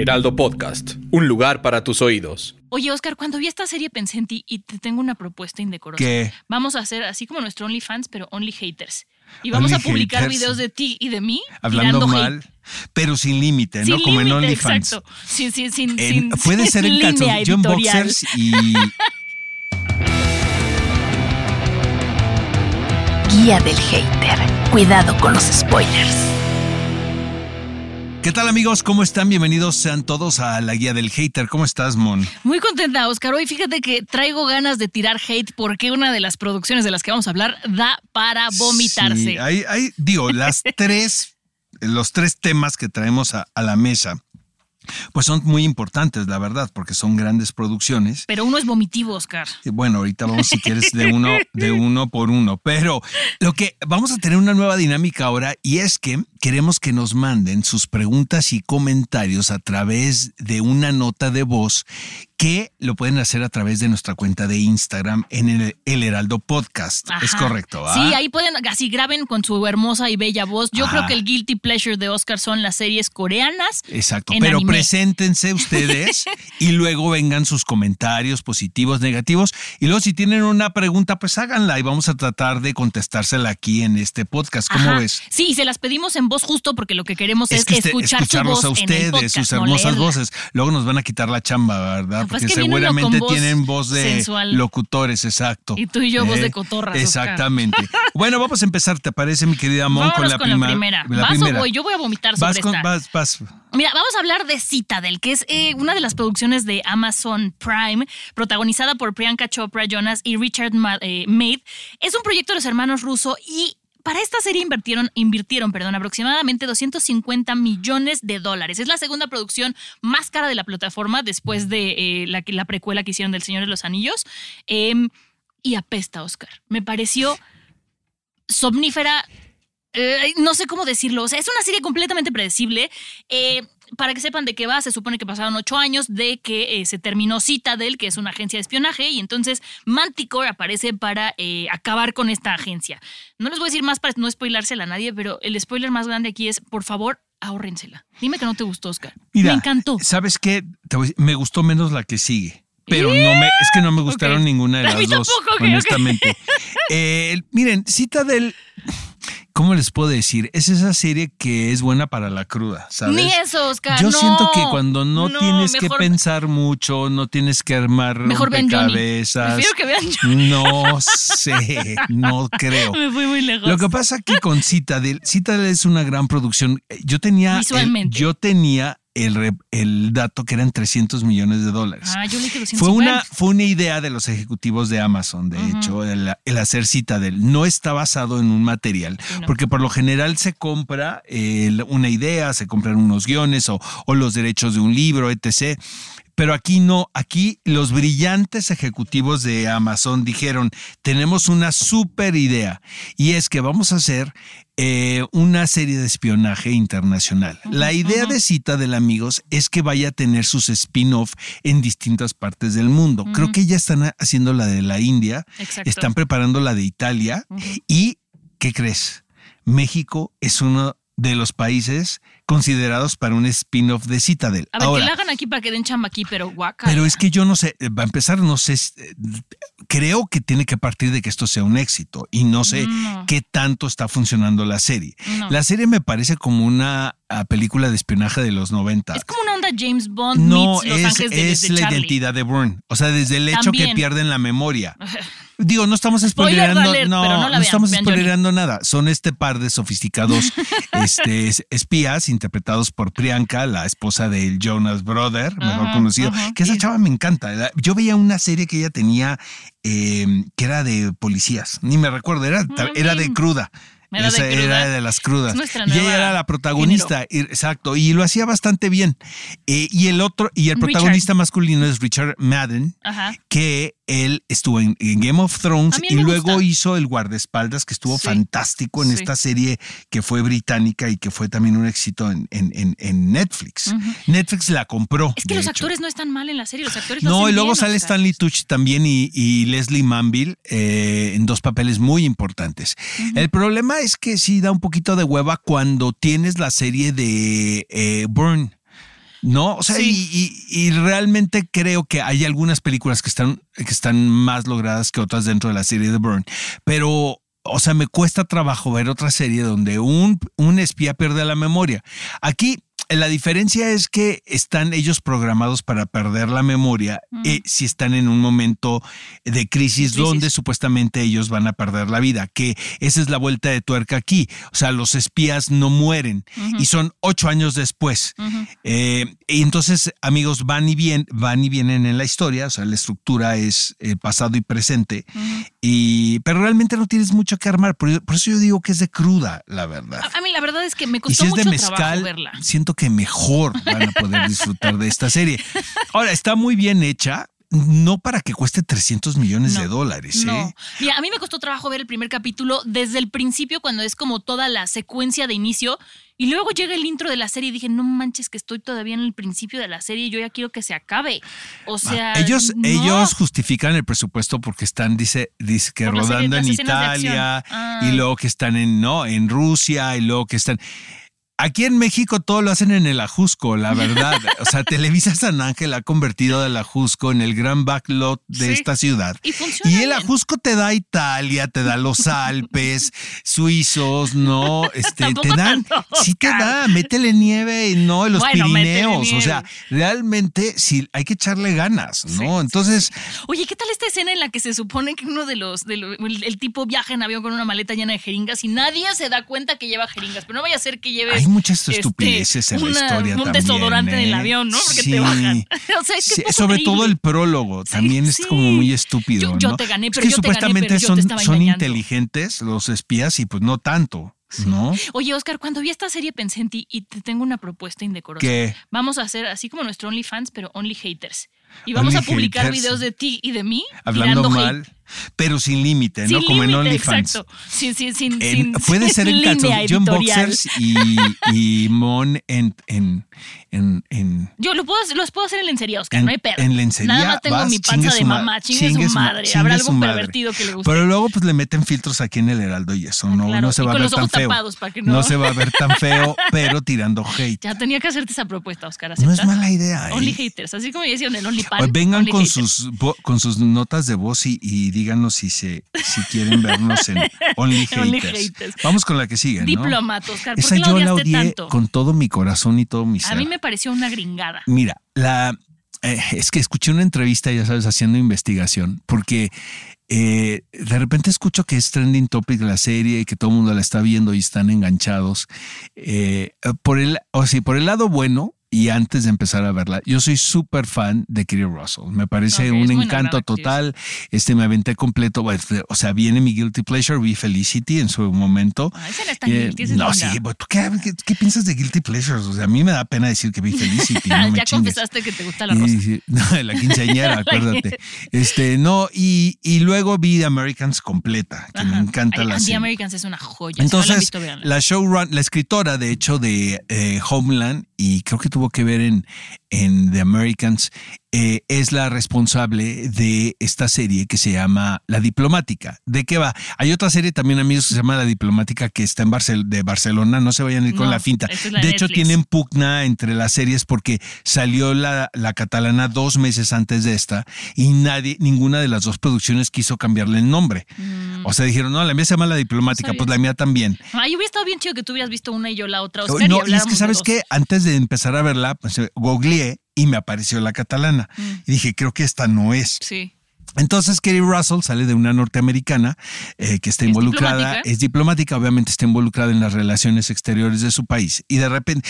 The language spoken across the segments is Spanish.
Heraldo Podcast, un lugar para tus oídos. Oye, Oscar, cuando vi esta serie pensé en ti y te tengo una propuesta indecorosa. ¿Qué? Vamos a hacer así como nuestro OnlyFans, pero Only Haters. Y vamos Only a publicar haters. videos de ti y de mí Hablando mal, hate. pero sin límite, ¿no? Sin Como en límite, OnlyFans. Exacto. Sin, sin, sin, En- sin- puede sin ser en editorial. boxers y Guía del hater. Cuidado con los spoilers. ¿Qué tal amigos? ¿Cómo están? Bienvenidos sean todos a la guía del hater. ¿Cómo estás, Mon? Muy contenta, Oscar. Hoy fíjate que traigo ganas de tirar hate porque una de las producciones de las que vamos a hablar da para vomitarse. Sí, hay, hay- digo, las tres, los tres temas que traemos a, a la mesa, pues son muy importantes, la verdad, porque son grandes producciones. Pero uno es vomitivo, Oscar. Bueno, ahorita vamos, si quieres, de uno, de uno por uno. Pero lo que vamos a tener una nueva dinámica ahora y es que queremos que nos manden sus preguntas y comentarios a través de una nota de voz que lo pueden hacer a través de nuestra cuenta de Instagram en el, El Heraldo Podcast. Es correcto, ¿ah? Sí, ahí pueden, así graben con su hermosa y bella voz. Yo creo que el guilty pleasure de Oscar son las series coreanas. Exacto, pero anime. preséntense ustedes y luego vengan sus comentarios positivos, negativos. Y luego si tienen una pregunta, pues háganla y vamos a tratar de contestársela aquí en este podcast. ¿Cómo Ajá. ves? Sí, se las pedimos en voz justo porque lo que queremos es, que usted- escuchar su escucharlos voz a en el ustedes, podcast, sus hermosas voces. Luego nos van a quitar la chamba, ¿verdad? Porque que seguramente voz tienen voz de sensual. locutores, exacto. ¿Eh? Y tú y yo, voz de cotorras, Oscar. Exactamente. bueno, vamos a empezar, ¿te parece, mi querida Mon, con la, con la prima- primera. la ¿Vas o voy? Yo voy a vomitar sobre Vas con- esta. vas- vas. Mira, vamos a hablar de Citadel, que es eh, una de las producciones de Amazon Prime, protagonizada por Priyanka Chopra Jonas y Richard eh, Maid. Es un proyecto de los hermanos Russo y para esta serie invirtieron, invirtieron perdón, aproximadamente 250 millones de dólares. Es la segunda producción más cara de la plataforma después de eh, la, precuela que hicieron del Señor de los Anillos. Em, y apesta, Oscar. Me pareció somnífera. eh, no sé cómo decirlo. O sea, es una serie completamente predecible. Para que sepan de qué va, se supone que pasaron ocho años de que eh, se terminó Citadel, que es una agencia de espionaje, y entonces Manticore aparece para eh, acabar con esta agencia. No les voy a decir más para no spoilársela a nadie, pero el spoiler más grande aquí es, por favor, ahórrensela. Dime que no te gustó, Oscar. Mira, Me encantó. ¿Sabes qué? Me gustó menos la que sigue. Pero no me, es que no me gustaron ninguna de las dos, tampoco, ok, ok. honestamente. Eh, miren, Citadel, ¿cómo les puedo decir? Es esa serie que es buena para la cruda, ¿sabes? Ni eso, Oscar. Yo no. siento que cuando no, No, tienes que pensar mucho, no tienes que armar Mejor vean rompecabezas. Prefiero que vean Johnny. No sé, no creo. Me fui muy lejos. Lo que pasa aquí con Citadel, Citadel es una gran producción. Yo tenía, Visualmente. yo tenía el, el dato que eran 300 millones de dólares. Ah, yo 250. Fue una, fue una idea de los ejecutivos de Amazon, de hecho, el, el hacer Citadel. No está basado en un material, Sí, no. porque por lo general se compra eh, una idea, se compran unos guiones o, o los derechos de un libro, etc. Pero aquí no, aquí los brillantes ejecutivos de Amazon dijeron, tenemos una super idea y es que vamos a hacer eh, una serie de espionaje internacional. La idea de Citadel, amigos, es que vaya a tener sus spin-off en distintas partes del mundo. Creo que ya están haciendo la de la India, Exacto. están preparando la de Italia y, ¿qué crees? México es uno de los países considerados para un spin-off de Citadel. A ver, Ahora, que la hagan aquí para que den chamba aquí, pero guaca. pero es que yo no sé, va a empezar, no sé, eh, creo que tiene que partir de que esto sea un éxito y no sé No. qué tanto está funcionando la serie. No. La serie me parece como una ah, película de espionaje de los 90. Es como una onda James Bond No, meets Los es, Ángeles de, es la Charlie. identidad de Bourne. O sea, desde el hecho que pierden la memoria. Digo, no estamos Spoiler spoilerando, alert, no, no no vean, estamos spoilerando nada. Son este par de sofisticados este, es- espías interpretados por Priyanka, la esposa del Jonas Brother, mejor Ajá, conocido. ajá, que esa sí. chava me encanta. Yo veía una serie que ella tenía eh, que era de policías. Ni me recuerdo, era, era de cruda. Me da Esa de era de las crudas. Y ella era la protagonista, y- exacto, y lo hacía bastante bien. Eh, y el otro, y el Richard. protagonista masculino es Richard Madden, Ajá. que él estuvo en, en Game of Thrones y luego gusta. hizo el guardaespaldas, que estuvo Sí. fantástico en Sí. esta serie que fue británica y que fue también un éxito en, en- en- Netflix. Netflix la compró. Es que los hecho. actores no están mal en la serie, los actores No, y luego bien, sale. Stanley Tucci también y, y Leslie Manville eh, en dos papeles muy importantes. El problema es que sí da un poquito de hueva cuando tienes la serie de eh, Burn. ¿No? O sea, Sí. y, y- y realmente creo que hay algunas películas que están, que están más logradas que otras dentro de la serie de Burn. Pero, o sea, me cuesta trabajo ver otra serie donde un, un espía pierde la memoria. Aquí la diferencia es que están ellos programados para perder la memoria eh, si están en un momento de crisis, Crisis. donde supuestamente ellos van a perder la vida, que esa es la vuelta de tuerca aquí. O sea, los espías no mueren y son ocho años después. Eh, y entonces, amigos, van y vienen, van y vienen en la historia, o sea, la estructura es eh, pasado y presente, y, pero realmente no tienes mucho que armar, por, por eso yo digo que es de cruda, la verdad. A, a mí la verdad es que me Y costó si es de mucho trabajo mezcal, verla. siento que mejor van a poder disfrutar de esta serie. Ahora, está muy bien hecha, no para que cueste 300 millones de No, dólares. No. ¿eh? Mira, a mí me costó trabajo ver el primer capítulo desde el principio, cuando es como toda la secuencia de inicio. Y luego llega el intro de la serie y dije, no manches, que estoy todavía en el principio de la serie y yo ya quiero que se acabe. O sea. Ah, ellos, no. ellos justifican el presupuesto porque están, dice, dice que Por la serie- rodando en Italia acción. Ah. y luego que están en, no, en Rusia y luego que están. Aquí en México todo lo hacen en el Ajusco, la verdad. O sea, Televisa San Ángel ha convertido al Ajusco en el gran backlot de Sí. esta ciudad. Y funciona Y el bien. Ajusco te da Italia, te da los Alpes suizos, ¿no? Este, te dan, tanto, sí te da, métele nieve, no, en los Bueno, Pirineos. O sea, realmente sí hay que echarle ganas, ¿no? Sí, sí, Entonces, Oye, ¿qué tal esta escena en la que se supone que uno de los, de lo- el, el tipo viaja en avión con una maleta llena de jeringas y nadie se da cuenta que lleva jeringas? Pero no vaya a ser que lleves. Muchas este, estupideces en una- la historia Un también. desodorante en el ¿eh? avión, ¿no? Porque Sí. te bajan. O sea, es que Sí, es poco sobre todo el prólogo Sí, también es como muy estúpido. Yo- yo ¿no? te gané, Es pero que yo te gané, supuestamente pero yo son, son inteligentes los espías y pues no tanto, ¿no? Oye, Oscar, cuando vi esta serie pensé en ti y te tengo una propuesta indecorosa. ¿Qué? Vamos a hacer así como nuestro OnlyFans, pero Only Haters. Y vamos Only a publicar haters. videos de ti y de mí Hablando mal, hate. Pero sin límite, ¿no? Como en OnlyFans. Exacto. Sin, sin, sin, En- sin- puede ser en calzón. Yo en boxers y, y Mon en, en, en, Yo lo puedo, los puedo hacer en lencería, Oscar, no hay pedo. en lencería. Nada más tengo vas, mi chingue panza de su ma- mamá, chingue, su ma- madre. chingue Habrá su algún madre. pervertido que le guste. Pero luego pues le meten filtros aquí en el Heraldo y eso, Ah, no, claro. no se va a ver tan feo. no- no se va a ver tan feo, pero tirando hate. Ya tenía que hacerte esa propuesta, Oscar. No es mala idea. ¿eh? Only haters, así como decían el Only Pan. Pues vengan Only con haters. sus, con sus notas de voz y, y díganos si, se, si quieren vernos en Only Haters. Only haters. Vamos con la que sigue, ¿no? Diplomato, Oscar. ¿Por Esa qué la yo la odié tanto? con todo mi corazón y todo mi ser. A mí me pareció una gringada. Mira, la eh, es que escuché una entrevista, ya sabes, haciendo investigación, porque eh, de repente escucho que es trending topic la serie, que todo el mundo la está viendo y están enganchados. Eh, por el, o sea, por el lado bueno. Y antes de empezar a verla, yo soy súper fan de Kerry Russell. Me parece un encanto total. Este me aventé completo. bueno, O sea, viene mi Guilty Pleasure, vi Felicity en su momento. Ah, esa no es tan Eh, guilty, no, sí, pues, ¿tú ¿qué, qué, qué piensas de Guilty Pleasures? O sea, a mí me da pena decir que vi Felicity. no me ya confesaste que te gusta la rosa. Y- no, la quinceañera, acuérdate. Este, no, y, y luego vi The Americans completa, que me encanta Ay, la serie. Americans es una joya. si no la Entonces, visto, la showrun, la escritora, de hecho, de eh, Homeland, y creo que tuvo que ver en, en The Americans, eh, es la responsable de esta serie que se llama La Diplomática. ¿De qué va? Hay otra serie también, amigos, que se llama La Diplomática, que está en Barcel de Barcelona. No se vayan a ir con la finta. esta es la de hecho, tienen pugna entre las series porque salió la, la catalana dos meses antes de esta y nadie, ninguna de las dos producciones quiso cambiarle el nombre. O sea, dijeron, no, la mía se llama La Diplomática, pues la mía también. Ay, hubiera estado bien chido que tú hubieras visto una y yo la otra, Oh, Oscar. no, y, y es que sabes que antes de empezar a verla, pues eh, googleé y me apareció la catalana. Y dije, creo que esta no es. Sí. Entonces, Kerry Russell sale de una norteamericana eh, que está involucrada, diplomática. es diplomática, obviamente está involucrada en las relaciones exteriores de su país. Y de repente,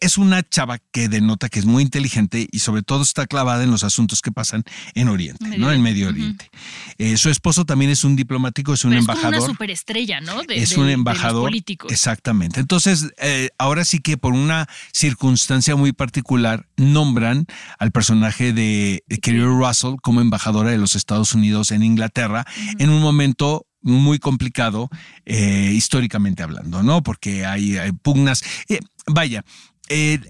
es una chava que denota que es muy inteligente y sobre todo está clavada en los asuntos que pasan en Oriente, Medio ¿no? En Oriente, Medio. Oriente. Eh, su esposo también es un diplomático, es un Pero es como embajador una superestrella, ¿no? De- es de- un embajador. políticos. Exactamente. Entonces, eh, ahora sí que por una circunstancia muy particular, nombran al personaje de Kerry Russell como embajadora de los Estados Unidos en Inglaterra en un momento muy complicado eh, históricamente hablando, ¿no? Porque hay, hay pugnas. Eh, vaya, eh,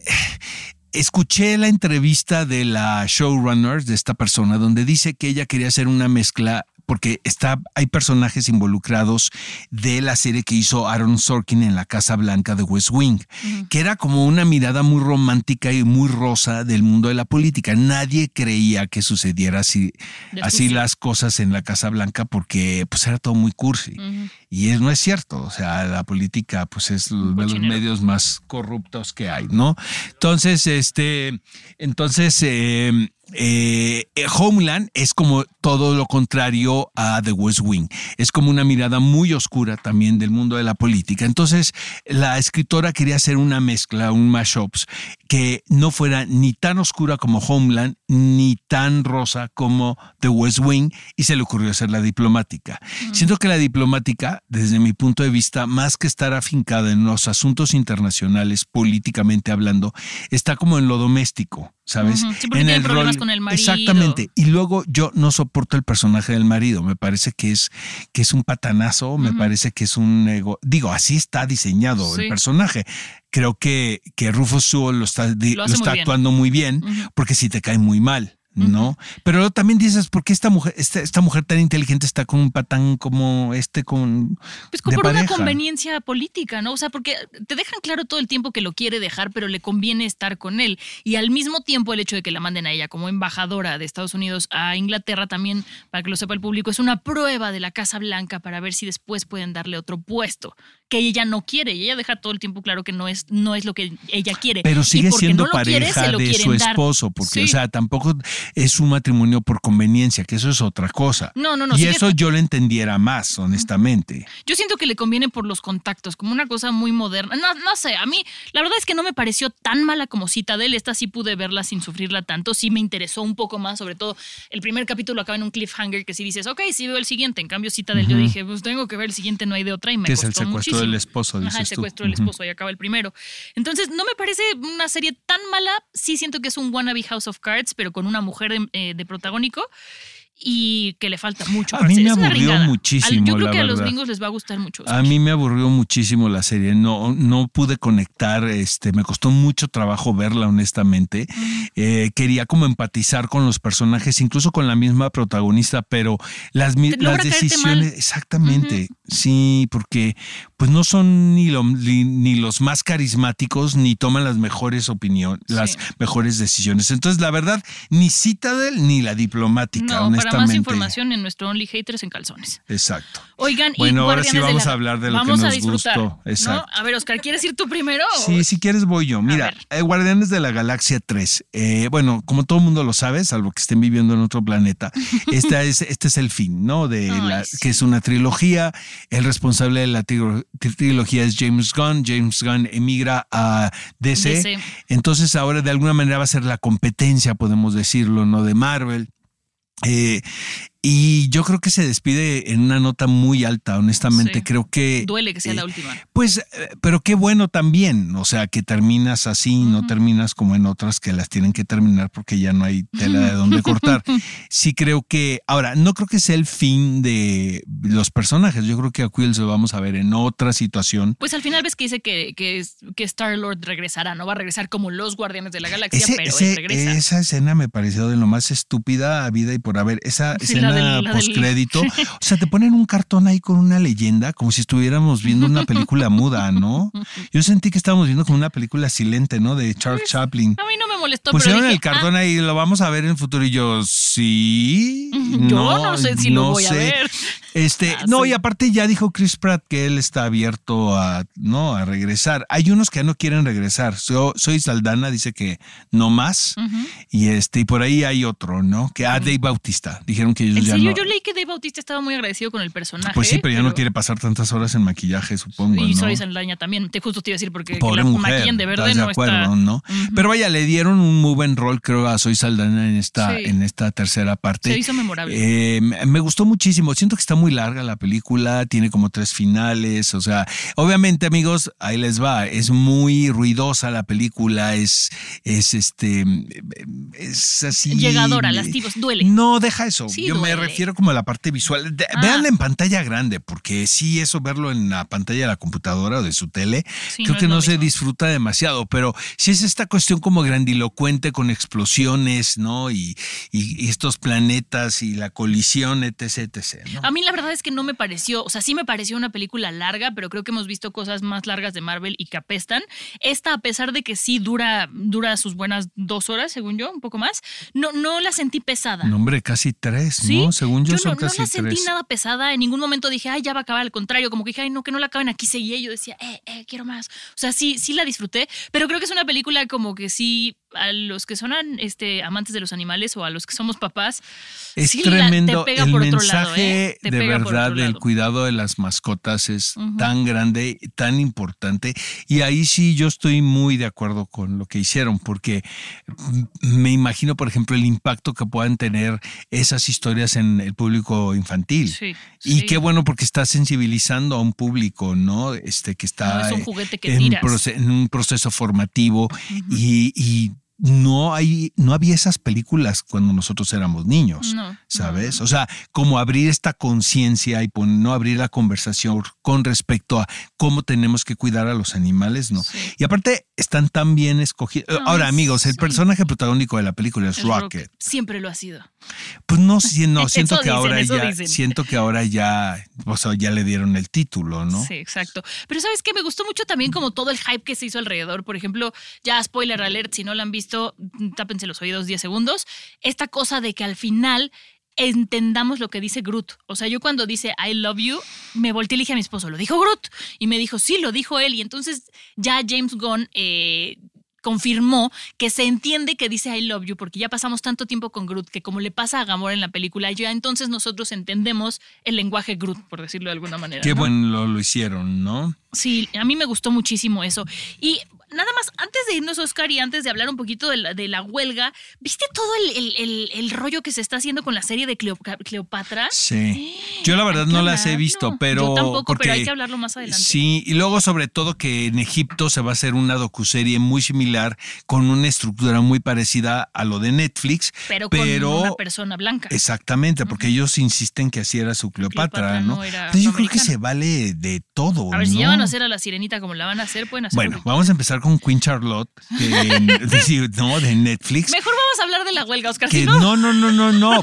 escuché la entrevista de la showrunner de esta persona donde dice que ella quería hacer una mezcla porque está, hay personajes involucrados de la serie que hizo Aaron Sorkin en la Casa Blanca de West Wing, que era como una mirada muy romántica y muy rosa del mundo de la política. Nadie creía que sucediera así, las cosas en la Casa Blanca porque pues era todo muy cursi. Y es, no es cierto, o sea, la política pues es de los medios más corruptos que hay, ¿no? Entonces, este, entonces, eh, eh, Homeland es como todo lo contrario a The West Wing. Es como una mirada muy oscura también del mundo de la política. Entonces, la escritora quería hacer una mezcla, un mashups, que no fuera ni tan oscura como Homeland, ni tan rosa como The West Wing, y se le ocurrió hacer la diplomática. Siento que la diplomática, desde mi punto de vista, más que estar afincada en los asuntos internacionales, políticamente hablando, está como en lo doméstico. ¿Sabes? Ujú. Sí, porque tiene problemas con el marido. Exactamente. Y luego yo no soporto el personaje del marido. Me parece que es, que es un patanazo, me parece que es un ego. Digo, así está diseñado Sí. el personaje. Creo que, que Rufus Sewell lo está, Lo lo hace muy está actuando muy bien, porque si te cae muy mal. ¿No? Pero luego también dices, ¿por qué esta mujer, esta, esta mujer tan inteligente está con un patán como este con Pues como de por una conveniencia política, ¿no? O sea, porque te dejan claro todo el tiempo que lo quiere dejar, pero le conviene estar con él. Y al mismo tiempo el hecho de que la manden a ella como embajadora de Estados Unidos a Inglaterra también, para que lo sepa el público, es una prueba de la Casa Blanca para ver si después pueden darle otro puesto que ella no quiere. Y ella deja todo el tiempo claro que no es, no es lo que ella quiere. Pero sigue siendo no quiere, pareja de su esposo, porque, Sí. o sea, tampoco es un matrimonio por conveniencia, que eso es otra cosa. No, no, no, Y eso yo lo entendiera más, honestamente. Yo siento que le conviene por los contactos, como una cosa muy moderna. No, no sé, a mí la verdad es que no me pareció tan mala como Citadel. Esta sí pude verla sin sufrirla tanto. Sí me interesó un poco más, sobre todo el primer capítulo acaba en un cliffhanger que si dices, ok, sí veo el siguiente. En cambio, Citadel yo dije, pues tengo que ver el siguiente, no hay de otra y me Que es el secuestro muchísimo. del esposo, Ajá, el tú. secuestro del esposo, ahí acaba el primero. Entonces, no me parece una serie tan mala. Sí siento que es un wannabe House of Cards, pero con una mujer de, eh, de protagónico. Y que le falta mucho. A para mí me aburrió muchísimo, Yo creo la que a los gringos les va a gustar mucho. A mí me aburrió muchísimo la serie, no, no pude conectar, este, me costó mucho trabajo verla, honestamente. Eh, quería como empatizar con los personajes, incluso con la misma protagonista, pero las, las decisiones, exactamente, sí, porque pues no son ni, lo- ni, ni los más carismáticos, ni toman las mejores opiniones, las mejores decisiones. Entonces, la verdad, ni Citadel ni la diplomática, No, honestamente. Para más información en nuestro Only Haters en calzones. Exacto. Oigan, y Bueno, ahora sí vamos la- a hablar de lo que a nos disfrutar, gustó. ¿no? Exacto. A ver, Oscar, ¿quieres ir tú primero? Sí, si quieres voy yo. Mira, eh, Guardianes de la Galaxia 3. eh, bueno, como todo el mundo lo sabe, salvo que estén viviendo en otro planeta, esta es, este es el fin, ¿no? De Ay, la, sí. que es una trilogía. El responsable de la tri- tri- trilogía es James Gunn. James Gunn emigra a DC. DC. Entonces ahora de alguna manera va a ser la competencia, podemos decirlo, ¿no? De Marvel. Eh, y yo creo que se despide en una nota muy alta, honestamente. Sí. Creo que... Duele que sea eh, la última. pues, eh, pero qué bueno también, o sea, que terminas así, no terminas como en otras que las tienen que terminar porque ya no hay tela de dónde cortar. Sí creo que, ahora, no creo que sea el fin de los personajes, yo creo que a Quill se lo vamos a ver en otra situación. Pues al final ves que dice que, que, que Star-Lord regresará, no va a regresar como los Guardianes de la Galaxia, Ese- pero ese- él regresa. esa escena me pareció de lo más estúpida a vida y por haber. Esa Sí, la escena del- postcrédito. O sea, te ponen un cartón ahí con una leyenda, como si estuviéramos viendo una película muda, ¿no? Yo sentí que estábamos viendo como una película silente, ¿no? De Charles Chaplin. A mí no me molestó, Pusieron pero dije, el cartón ahí, lo vamos a ver en el futuro. Y yo, sí. Yo no sé si lo voy a ver. Este, Ah, no, sí. y aparte ya dijo Chris Pratt que él está abierto a, no, a regresar. Hay unos que no quieren regresar. So- soy Saldana, dice que no más. Y este, y por ahí hay otro, ¿no? Que a Dave Bautista. Dijeron que ellos En ya serio, no. yo leí que Dave Bautista estaba muy agradecido con el personaje. Pues sí, pero ya no quiere pasar tantas horas en maquillaje, supongo. Y ¿no? soy Saldaña también. Te justo te iba a decir porque Pobre la mujer, maquillan de verde ¿estás de no acuerdo, está. ¿no? Pero vaya, le dieron un muy buen rol, creo, a Soy Saldana en esta, Sí. en esta tercera parte. Se hizo memorable. Eh, me gustó muchísimo. Siento que está muy larga la película, tiene como tres finales. O sea, obviamente, amigos, ahí les va. Es muy ruidosa la película, es, es este, es así. Llegadora, lastimos, duele. No, deja eso. Sí, Yo me refiero como a la parte visual. Ah. Véanla en pantalla grande, porque sí, eso verlo en la pantalla de la computadora o de su tele, Sí, creo no que no se disfruta demasiado. Pero sí es esta cuestión como grandilocuente con explosiones, ¿no? Y, y- y estos planetas y la colisión, etc, etc. ¿no? A mí la verdad es que no me pareció, o sea, sí me pareció una película larga, pero creo que hemos visto cosas más largas de Marvel y que apestan. Esta, a pesar de que sí dura, dura sus buenas dos horas, según yo, un poco más, no, no la sentí pesada. No, hombre, casi tres, ¿Sí? ¿no? Según yo, no, son no casi la sentí tres. nada pesada. En ningún momento dije, ay, ya va a acabar. Al contrario, como que dije, ay, no, que no la acaben aquí. Seguía yo decía, eh, eh, quiero más. O sea, sí, sí la disfruté, pero creo que es una película como que sí, a los que son este, amantes de los animales o a los que somos papás, Es sí la- tremendo. te pega el por otro mensaje lado, ¿eh? Te de pega verdad del cuidado de las mascotas es tan grande, tan importante. Y ahí sí yo estoy muy de acuerdo con lo que hicieron, porque me imagino, por ejemplo, el impacto que puedan tener esas historias en el público infantil. Sí, Y sí. qué bueno porque está sensibilizando a un público, ¿no? Este que está No es un juguete que en, tiras. en un proceso formativo y, y no hay, no había esas películas cuando nosotros éramos niños, No, ¿sabes? O sea, como abrir esta conciencia y no abrir la conversación con respecto a cómo tenemos que cuidar a los animales, ¿no? Sí. Y aparte están tan bien escogidos. No, Ahora, amigos, el sí. personaje protagónico de la película es Rocket. Siempre lo ha sido. Pues no, no, siento que dicen, ahora ya, dicen. siento que ahora ya, o sea, ya le dieron el título, ¿no? Sí, exacto. Pero sabes qué, me gustó mucho también como todo el hype que se hizo alrededor. Por ejemplo, ya spoiler alert, si no la han visto, tápense los oídos 10 segundos. Esta cosa de que al final entendamos lo que dice Groot. O sea, yo cuando dice I love you, me volteé y le dije a mi esposo, ¿lo dijo Groot? Y me dijo, sí, lo dijo él. Y entonces ya James Gunn eh, confirmó que se entiende que dice I love you porque ya pasamos tanto tiempo con Groot que como le pasa a Gamora en la película, ya entonces nosotros entendemos el lenguaje Groot, por decirlo de alguna manera. Qué ¿no? bueno lo, lo hicieron, ¿no? Sí, a mí me gustó muchísimo eso. Y nada más, antes de irnos, Oscar, y antes de hablar un poquito de la, de la huelga, ¿viste todo el, el- el- el rollo que se está haciendo con la serie de Cleo- Cleopatra? Sí. Yo la verdad no las he visto, pero. Yo tampoco, porque, pero hay que hablarlo más adelante. Sí, y luego sobre todo que en Egipto se va a hacer una docuserie muy similar, con una estructura muy parecida a lo de Netflix. Pero con una persona blanca. Exactamente, porque ellos insisten que así era su Cleopatra, Cleopatra ¿no? no era Entonces yo creo que se vale de todo. A ver, si ya van a hacer a la sirenita como la van a hacer, pueden hacer. Bueno, vamos a empezar con Queen Charlotte, que, de, sí, ¿no? de Netflix. Mejor vamos a hablar de la huelga, Oscar. Que si no, no, no, no, no, no.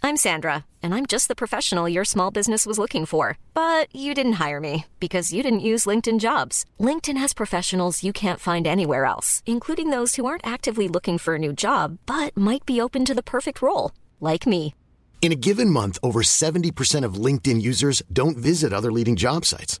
I'm Sandra, and I'm just the professional your small business was looking for. But you didn't hire me because you didn't use LinkedIn jobs. LinkedIn has professionals you can't find anywhere else, including those who aren't actively looking for a new job but might be open to the perfect role, like me. In a given month, over 70% of LinkedIn users don't visit other leading job sites.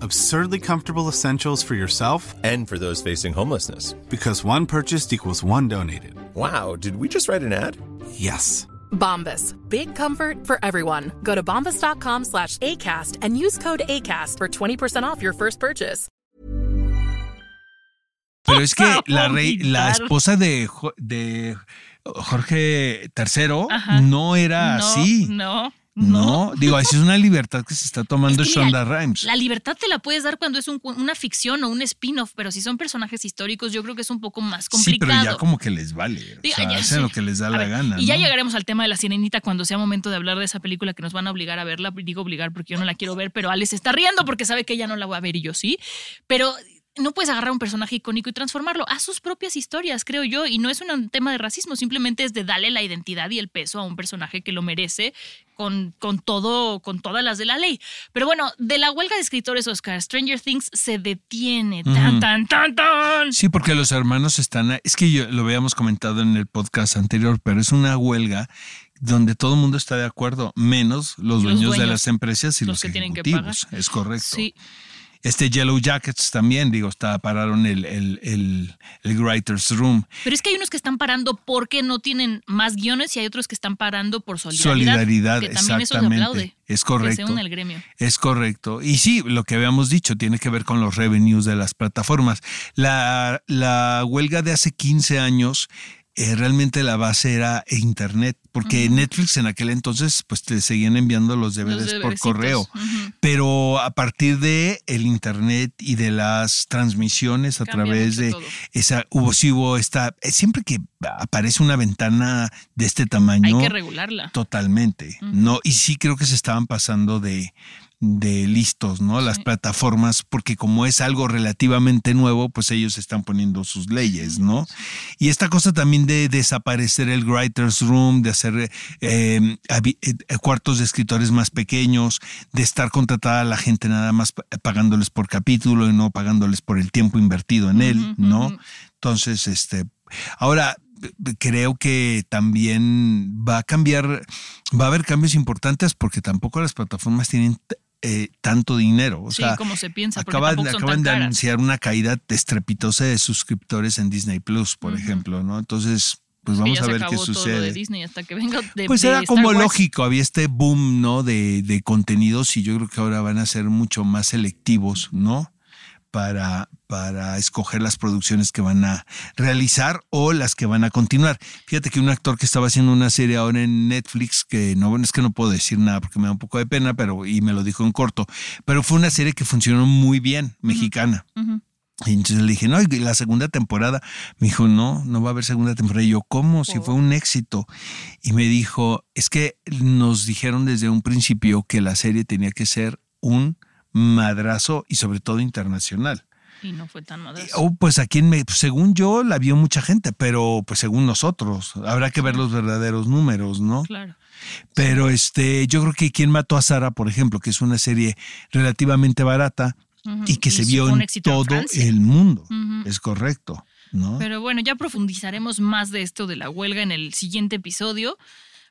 Absurdly comfortable essentials for yourself And for those facing homelessness. because one purchased equals one donated. Wow, did we just write an ad? Yes. Bombas. Big comfort for everyone. Go to bombas.com slash ACAST and use code ACAST for 20% off your first purchase. Pero es que la, rey, la esposa de, de Jorge III Ajá. no era no, así. No, No, digo, es una libertad que se está tomando Es que mira, Shonda Rhimes. La libertad te la puedes dar cuando es un una ficción o un spin-off, pero si son personajes históricos, yo creo que es un poco más Sí, complicado. pero ya como que les vale. O sea, ya, hacen sí. lo que les da A la ver, gana. Y ya llegaremos al tema de la sirenita cuando sea momento de hablar de esa película que nos van a obligar a verla. Digo obligar porque yo no la quiero ver, pero Alex está riendo porque sabe que ella no la va a ver y yo sí. Pero no puedes agarrar un personaje icónico y transformarlo a sus propias historias, creo yo. Y no es un tema de racismo, simplemente es de darle la identidad y el peso a un personaje que lo merece con, con todo, con todas las de la ley. Pero bueno, de la huelga de escritores Oscar, Stranger Things se detiene. Tan, tan, tan, tan. Sí, porque los hermanos están. Es que yo lo habíamos comentado en el podcast anterior, pero es una huelga donde todo el mundo está de acuerdo, menos los Los dueños, de las empresas y los los, que tienen que ejecutivos. pagar. Es correcto. Sí. Este Yellow Jackets también, digo, está, pararon el, el, el, el Writer's Room. Pero es que hay unos que están parando porque no tienen más guiones y hay otros que están parando por solidaridad. Solidaridad, que también eso se exactamente. aplaude. Es Que correcto. se une el gremio. Es correcto. Y sí, lo que habíamos dicho tiene que ver con los revenues de las plataformas. La, la huelga de hace 15 años eh, realmente la base era Internet, porque Netflix en aquel entonces pues te seguían enviando los DVDs por correo. Pero a partir de el internet y de las transmisiones a través de todo. esa hubo sí hubo esta eh, siempre que aparece una ventana de este tamaño Hay que regularla. totalmente, ¿no? Y sí creo que se estaban pasando de, de listos, ¿no? Las Sí. plataformas, porque como es algo relativamente nuevo, pues ellos están poniendo sus leyes, ¿no? Y esta cosa también de desaparecer el writer's room, de hacer eh, habi- eh, cuartos de escritores más pequeños, de estar contratada a la gente nada más pa- pagándoles por capítulo y no pagándoles por el tiempo invertido en él, ¿no? Entonces, este, ahora creo que también va a cambiar, va a haber cambios importantes porque tampoco las plataformas tienen eh, tanto dinero. O Sí, sea, como se piensa, porque acaban, de caras. anunciar una caída estrepitosa de suscriptores en Disney Plus, por ejemplo, ¿no? Entonces, pues vamos a ver qué de sucede. Disney hasta que venga de Pues de era Star como Wars. lógico, había este boom, ¿no? De, de contenidos y yo creo que ahora van a ser mucho más selectivos, ¿no? Para, para escoger las producciones que van a realizar o las que van a continuar. Fíjate que un actor que estaba haciendo una serie ahora en Netflix, que no, bueno, es que no puedo decir nada porque me da un poco de pena, pero y me lo dijo en corto, pero fue una serie que funcionó muy bien, mexicana. Y entonces le dije, no, y la segunda temporada. Me dijo, no, no va a haber segunda temporada. Y yo, ¿cómo? Si fue un éxito. Y me dijo, es que nos dijeron desde un principio que la serie tenía que ser un madrazo y sobre todo internacional. Y no fue tan madre. Oh, pues aquí en Me- según yo la vio mucha gente, pero pues según nosotros, habrá que ver los verdaderos números, ¿no? Claro. Pero este, yo creo que quien mató a Sara, por ejemplo, que es una serie relativamente barata y que se vio en todo el mundo. Es correcto, ¿no? Pero bueno, ya profundizaremos más de esto de la huelga en el siguiente episodio.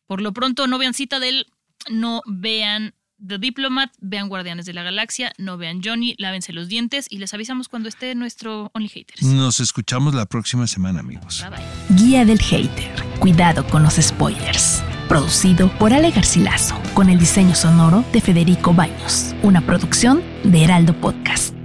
Por lo pronto, no vean Citadel, no vean The Diplomat, vean Guardianes de la Galaxia, no vean Johnny, lávense los dientes y les avisamos cuando esté nuestro Only Haters. Nos escuchamos la próxima semana, amigos. Bye bye. Guía del Hater. Cuidado con los spoilers. Producido por Ale Garcilaso, con el diseño sonoro de Federico Baños. Una producción de Heraldo Podcast.